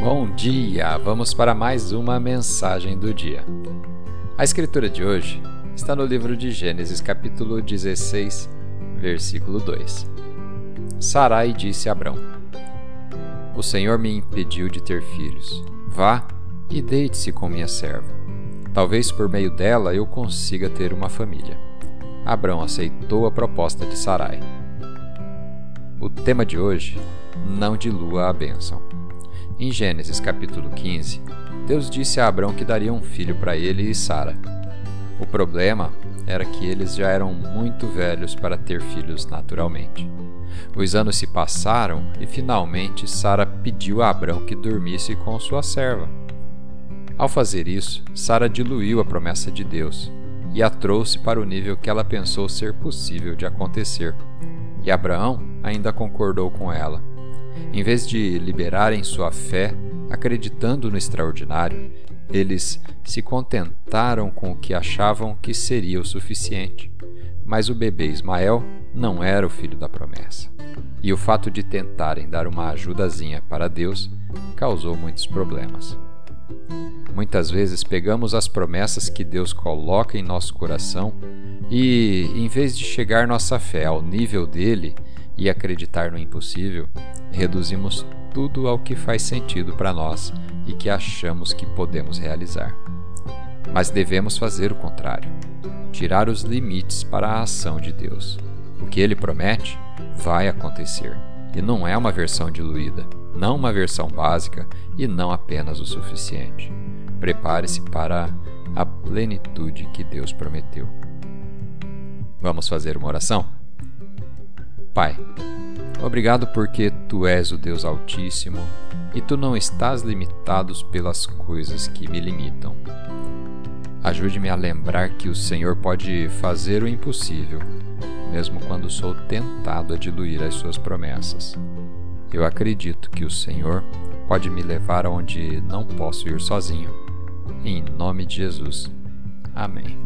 Bom dia! Vamos para mais uma mensagem do dia. A escritura de hoje está no livro de Gênesis, capítulo 16, versículo 2. Sarai disse a Abrão: O Senhor me impediu de ter filhos. Vá e deite-se com minha serva. Talvez por meio dela eu consiga ter uma família. Abrão aceitou a proposta de Sarai. O tema de hoje: não dilua a bênção. Em Gênesis capítulo 15, Deus disse a Abrão que daria um filho para ele e Sara. O problema era que eles já eram muito velhos para ter filhos naturalmente. Os anos se passaram e finalmente Sara pediu a Abrão que dormisse com sua serva. Ao fazer isso, Sara diluiu a promessa de Deus e a trouxe para o nível que ela pensou ser possível de acontecer. E Abraão ainda concordou com ela. Em vez de liberarem sua fé, acreditando no extraordinário, eles se contentaram com o que achavam que seria o suficiente. Mas o bebê Ismael não era o filho da promessa. E o fato de tentarem dar uma ajudazinha para Deus causou muitos problemas. Muitas vezes pegamos as promessas que Deus coloca em nosso coração e, em vez de chegar nossa fé ao nível dele e acreditar no impossível, reduzimos tudo ao que faz sentido para nós e que achamos que podemos realizar. Mas devemos fazer o contrário tirar os limites para a ação de Deus. O que ele promete vai acontecer, e não é uma versão diluída, não uma versão básica e não apenas o suficiente. Prepare-se para a plenitude que Deus prometeu. Vamos fazer uma oração? Pai, Obrigado porque tu és o Deus Altíssimo e tu não estás limitado pelas coisas que me limitam. Ajude-me a lembrar que o Senhor pode fazer o impossível, mesmo quando sou tentado a diluir as suas promessas. Eu acredito que o Senhor pode me levar aonde não posso ir sozinho. Em nome de Jesus. Amém.